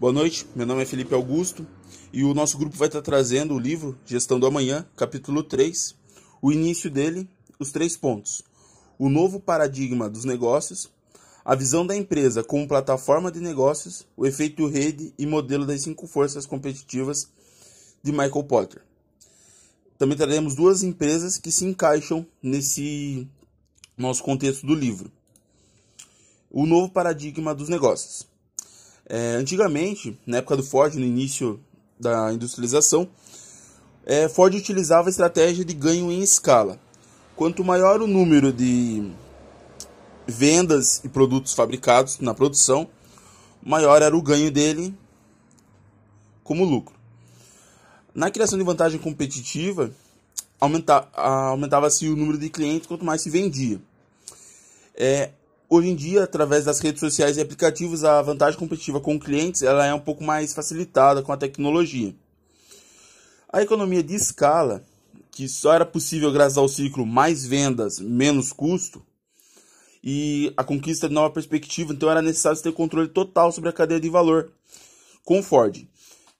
Boa noite, meu nome é Felipe Augusto e o nosso grupo vai estar trazendo o livro Gestão do Amanhã, capítulo 3, o início dele, os três pontos. O novo paradigma dos negócios, a visão da empresa como plataforma de negócios, o efeito rede e modelo das cinco forças competitivas de Michael Porter. Também traremos duas empresas que se encaixam nesse nosso contexto do livro. O novo paradigma dos negócios. É, antigamente, na época do Ford, no início da industrialização, é, Ford utilizava a estratégia de ganho em escala. Quanto maior o número de vendas e produtos fabricados na produção, maior era o ganho dele como lucro. Na criação de vantagem competitiva, aumentava-se o número de clientes quanto mais se vendia. É, Hoje em dia, através das redes sociais e aplicativos, a vantagem competitiva com clientes ela é um pouco mais facilitada com a tecnologia. A economia de escala, que só era possível graças ao ciclo mais vendas, menos custo, e a conquista de nova perspectiva, então era necessário ter controle total sobre a cadeia de valor com Ford.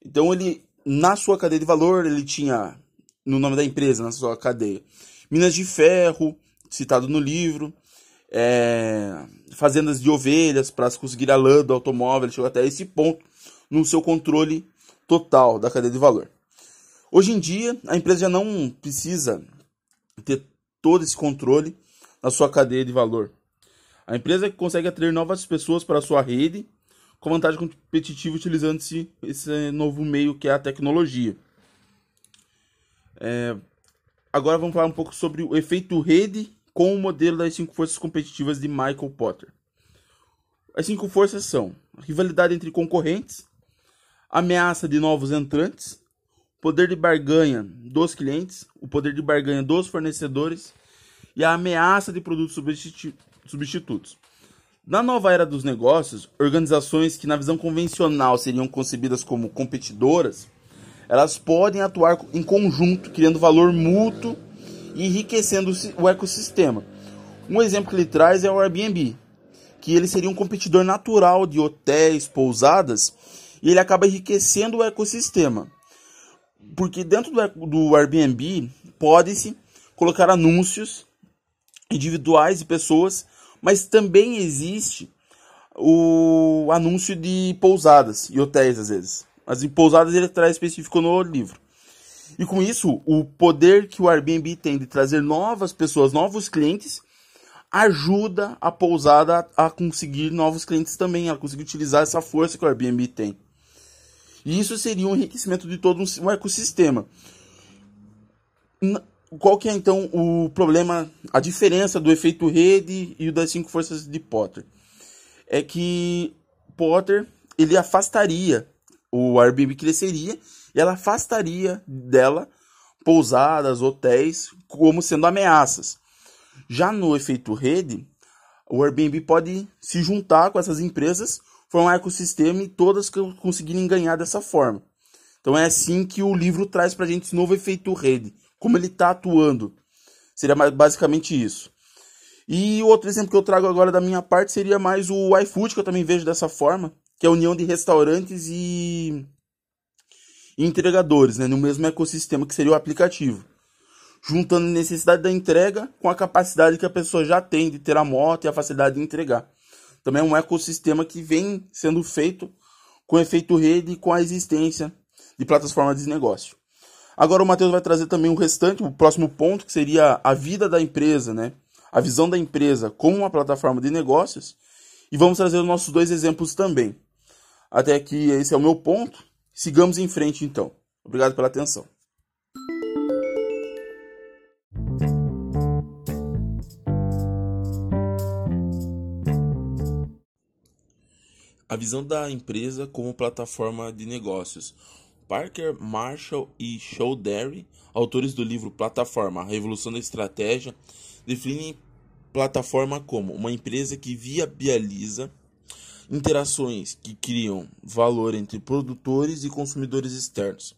Então ele na sua cadeia de valor, ele tinha no nome da empresa, na sua cadeia, minas de ferro, citado no livro, é, fazendas de ovelhas para conseguir a lã do automóvel, ele chegou até esse ponto no seu controle total da cadeia de valor. Hoje em dia, a empresa já não precisa ter todo esse controle na sua cadeia de valor. A empresa consegue atrair novas pessoas para a sua rede com vantagem competitiva utilizando-se esse novo meio que é a tecnologia. É, agora vamos falar um pouco sobre o efeito rede com o modelo das cinco forças competitivas de Michael Potter. As cinco forças são rivalidade entre concorrentes, ameaça de novos entrantes, poder de barganha dos clientes, o poder de barganha dos fornecedores e a ameaça de produtos substitutos. Na nova era dos negócios, organizações que na visão convencional seriam concebidas como competidoras, elas podem atuar em conjunto, criando valor mútuo enriquecendo o ecossistema. Um exemplo que ele traz é o Airbnb, que ele seria um competidor natural de hotéis, pousadas, e ele acaba enriquecendo o ecossistema. Porque dentro do, Airbnb pode-se colocar anúncios individuais de pessoas, mas também existe o anúncio de pousadas e hotéis às vezes. As pousadas ele traz específico no livro. E com isso, o poder que o Airbnb tem de trazer novas pessoas, novos clientes, ajuda a pousada a conseguir novos clientes também, a conseguir utilizar essa força que o Airbnb tem. E isso seria um enriquecimento de todo um ecossistema. Qual que é então o problema, a diferença do efeito rede e das cinco forças de Potter? É que Potter ele afastaria o Airbnb cresceria e ela afastaria dela pousadas, hotéis, como sendo ameaças. Já no efeito rede, o Airbnb pode se juntar com essas empresas, formar um ecossistema e todas conseguirem ganhar dessa forma. Então é assim que o livro traz para a gente esse novo efeito rede, como ele está atuando. Seria basicamente isso. E outro exemplo que eu trago agora da minha parte seria mais o iFood, que eu também vejo dessa forma, que é a união de restaurantes e entregadores, né, no mesmo ecossistema que seria o aplicativo, juntando a necessidade da entrega com a capacidade que a pessoa já tem de ter a moto e a facilidade de entregar. Também é um ecossistema que vem sendo feito com efeito rede e com a existência de plataformas de negócio. Agora o Matheus vai trazer também o restante, o próximo ponto, que seria a vida da empresa, né? A visão da empresa como uma plataforma de negócios. E vamos trazer os nossos dois exemplos também. Até aqui, esse é o meu ponto. Sigamos em frente, então. Obrigado pela atenção. A visão da empresa como plataforma de negócios. Parker, Marshall e Showderry, autores do livro Plataforma: A Revolução da Estratégia, definem plataforma como uma empresa que viabiliza interações que criam valor entre produtores e consumidores externos.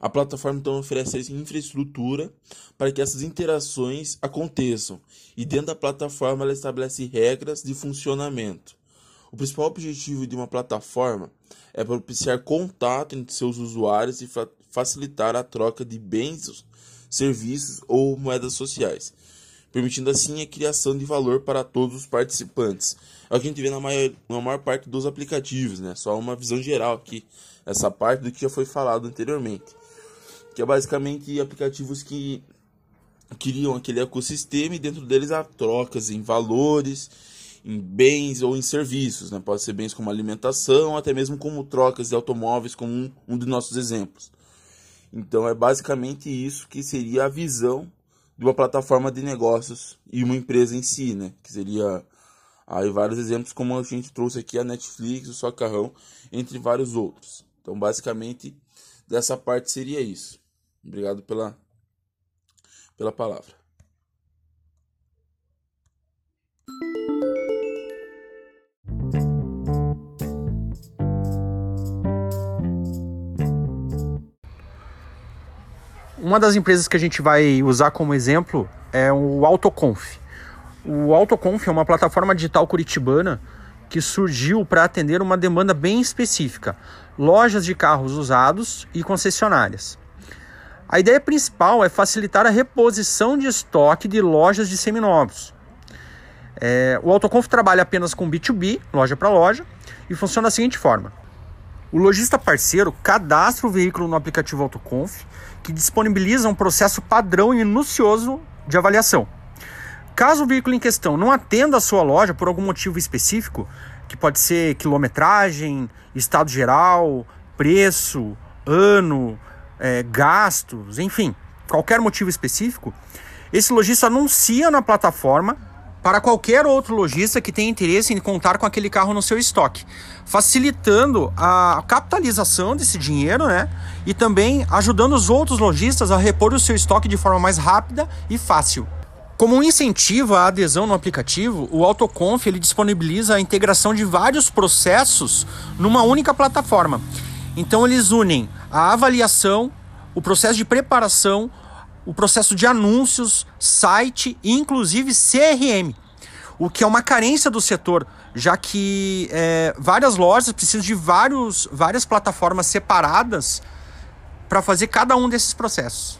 A plataforma então oferece infraestrutura para que essas interações aconteçam e dentro da plataforma ela estabelece regras de funcionamento. O principal objetivo de uma plataforma é propiciar contato entre seus usuários e facilitar a troca de bens, serviços ou moedas sociais, permitindo assim a criação de valor para todos os participantes. É o que a gente vê na maior, na maior parte dos aplicativos, né? Só uma visão geral aqui, essa parte do que já foi falado anteriormente. Que é basicamente aplicativos que criam aquele ecossistema e dentro deles há trocas em valores, em bens ou em serviços, né? Pode ser bens como alimentação, até mesmo como trocas de automóveis, como um, um dos nossos exemplos. Então é basicamente isso que seria a visão de uma plataforma de negócios e uma empresa em si, né? Que seria aí vários exemplos como a gente trouxe aqui a Netflix, o Socarrão, entre vários outros. Então basicamente dessa parte seria isso. Obrigado pela pela palavra. Uma das empresas que a gente vai usar como exemplo é o Autoconf. O Autoconf é uma plataforma digital curitibana que surgiu para atender uma demanda bem específica: lojas de carros usados e concessionárias. A ideia principal é facilitar a reposição de estoque de lojas de seminovos. É, o Autoconf trabalha apenas com B2B, loja para loja, e funciona da seguinte forma: o lojista parceiro cadastra o veículo no aplicativo Autoconf, que disponibiliza um processo padrão e minucioso de avaliação. Caso o veículo em questão não atenda a sua loja por algum motivo específico, que pode ser quilometragem, estado geral, preço, ano, é, gastos, enfim, qualquer motivo específico, esse lojista anuncia na plataforma para qualquer outro lojista que tenha interesse em contar com aquele carro no seu estoque, facilitando a capitalização desse dinheiro, né? E também ajudando os outros lojistas a repor o seu estoque de forma mais rápida e fácil. Como um incentivo à adesão no aplicativo, o AutoConf ele disponibiliza a integração de vários processos numa única plataforma. Então eles unem a avaliação, o processo de preparação, o processo de anúncios, site e inclusive CRM, o que é uma carência do setor, já que é, várias lojas precisam de vários, várias plataformas separadas para fazer cada um desses processos.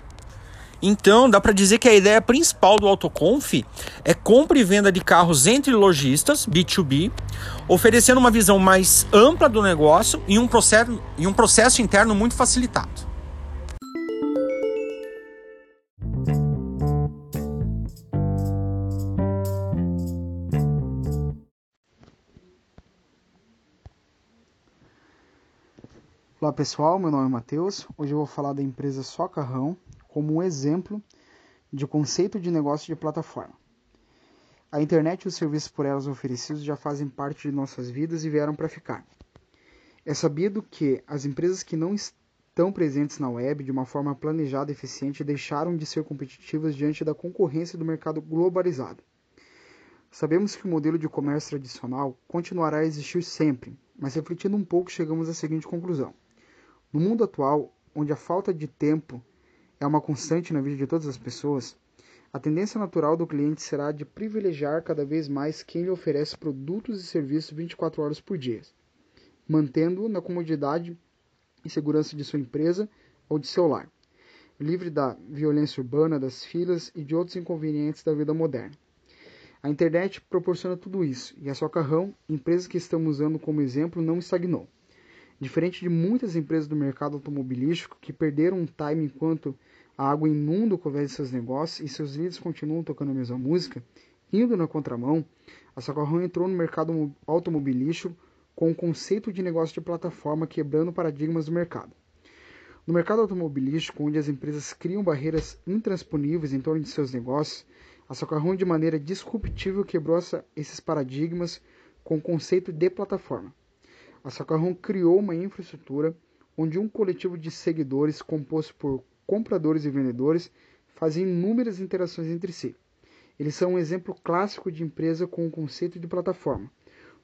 Então, dá para dizer que a ideia principal do Autoconf é compra e venda de carros entre lojistas, B2B, oferecendo uma visão mais ampla do negócio e um processo, e um processo interno muito facilitado. Pessoal, meu nome é Matheus. Hoje eu vou falar da empresa Socarrão como um exemplo de conceito de negócio de plataforma. A internet e os serviços por elas oferecidos já fazem parte de nossas vidas e vieram para ficar. É sabido que as empresas que não estão presentes na web de uma forma planejada e eficiente deixaram de ser competitivas diante da concorrência do mercado globalizado. Sabemos que o modelo de comércio tradicional continuará a existir sempre, mas refletindo um pouco chegamos à seguinte conclusão. No mundo atual, onde a falta de tempo é uma constante na vida de todas as pessoas, a tendência natural do cliente será de privilegiar cada vez mais quem lhe oferece produtos e serviços 24 horas por dia, mantendo-o na comodidade e segurança de sua empresa ou de seu lar, livre da violência urbana, das filas e de outros inconvenientes da vida moderna. A internet proporciona tudo isso, e a Socarrão, empresa que estamos usando como exemplo, não estagnou. Diferente de muitas empresas do mercado automobilístico que perderam um time enquanto a água inunda o cover de seus negócios e seus líderes continuam tocando a mesma música, indo na contramão, a Socorrão entrou no mercado automobilístico com o conceito de negócio de plataforma quebrando paradigmas do mercado. No mercado automobilístico, onde as empresas criam barreiras intransponíveis em torno de seus negócios, a Socorrão de maneira disruptível quebrou essa, esses paradigmas com o conceito de plataforma a Socarron criou uma infraestrutura onde um coletivo de seguidores composto por compradores e vendedores fazia inúmeras interações entre si. Eles são um exemplo clássico de empresa com o conceito de plataforma,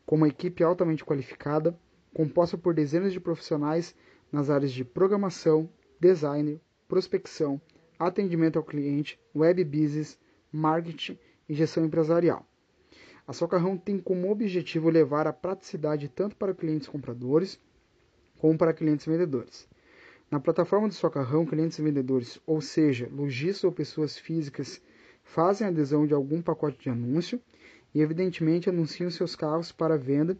com uma equipe altamente qualificada, composta por dezenas de profissionais nas áreas de programação, design, prospecção, atendimento ao cliente, web business, marketing e gestão empresarial. A Socarrão tem como objetivo levar a praticidade tanto para clientes compradores como para clientes vendedores. Na plataforma do Socarrão, clientes vendedores, ou seja, lojistas ou pessoas físicas, fazem adesão de algum pacote de anúncio e, evidentemente, anunciam seus carros para venda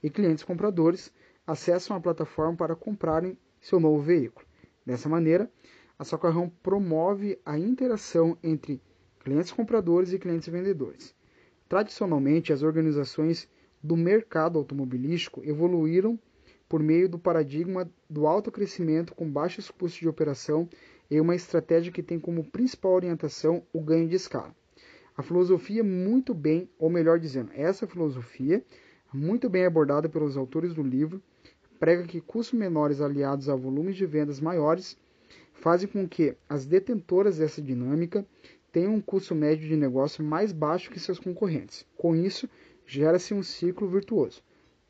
e clientes compradores acessam a plataforma para comprarem seu novo veículo. Dessa maneira, a Socarrão promove a interação entre clientes compradores e clientes vendedores. Tradicionalmente, as organizações do mercado automobilístico evoluíram por meio do paradigma do alto crescimento com baixos custos de operação e uma estratégia que tem como principal orientação o ganho de escala. A filosofia muito bem, ou melhor dizendo, essa filosofia, muito bem abordada pelos autores do livro, prega que custos menores aliados a volumes de vendas maiores fazem com que as detentoras dessa dinâmica tenham um custo médio de negócio mais baixo que seus concorrentes. Com isso, gera-se um ciclo virtuoso.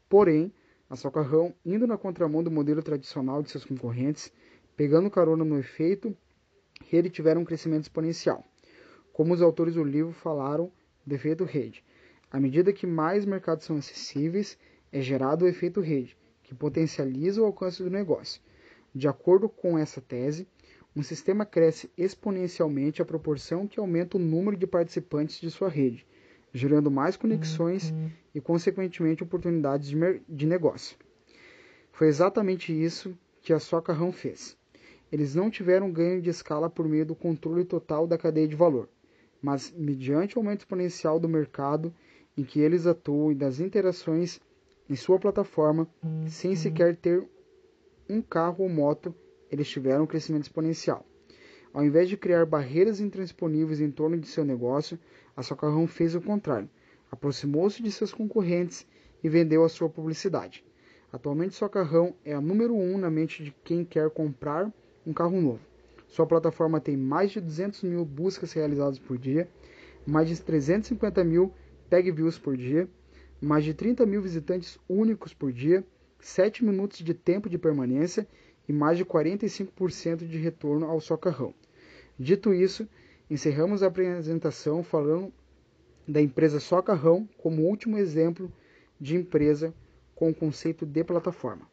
Porém, a Socarrão, indo na contramão do modelo tradicional de seus concorrentes, pegando carona no efeito, rede tiveram um crescimento exponencial. Como os autores do livro falaram do efeito rede. À medida que mais mercados são acessíveis, é gerado o efeito rede, que potencializa o alcance do negócio. De acordo com essa tese, um sistema cresce exponencialmente à proporção que aumenta o número de participantes de sua rede, gerando mais conexões uhum. e, consequentemente, oportunidades de, de negócio. Foi exatamente isso que a Socarrão fez. Eles não tiveram ganho de escala por meio do controle total da cadeia de valor, mas mediante o aumento exponencial do mercado em que eles atuam e das interações em sua plataforma, uhum. sem sequer ter um carro ou moto, eles tiveram um crescimento exponencial. Ao invés de criar barreiras intransponíveis em torno de seu negócio, a Socarrão fez o contrário. Aproximou-se de seus concorrentes e vendeu a sua publicidade. Atualmente, Socarrão é a número um na mente de quem quer comprar um carro novo. Sua plataforma tem mais de 200 mil buscas realizadas por dia, mais de 350 mil tag views por dia, mais de 30 mil visitantes únicos por dia, 7 minutos de tempo de permanência e mais de 45% de retorno ao socarrão. Dito isso, encerramos a apresentação falando da empresa Socarrão como último exemplo de empresa com o conceito de plataforma.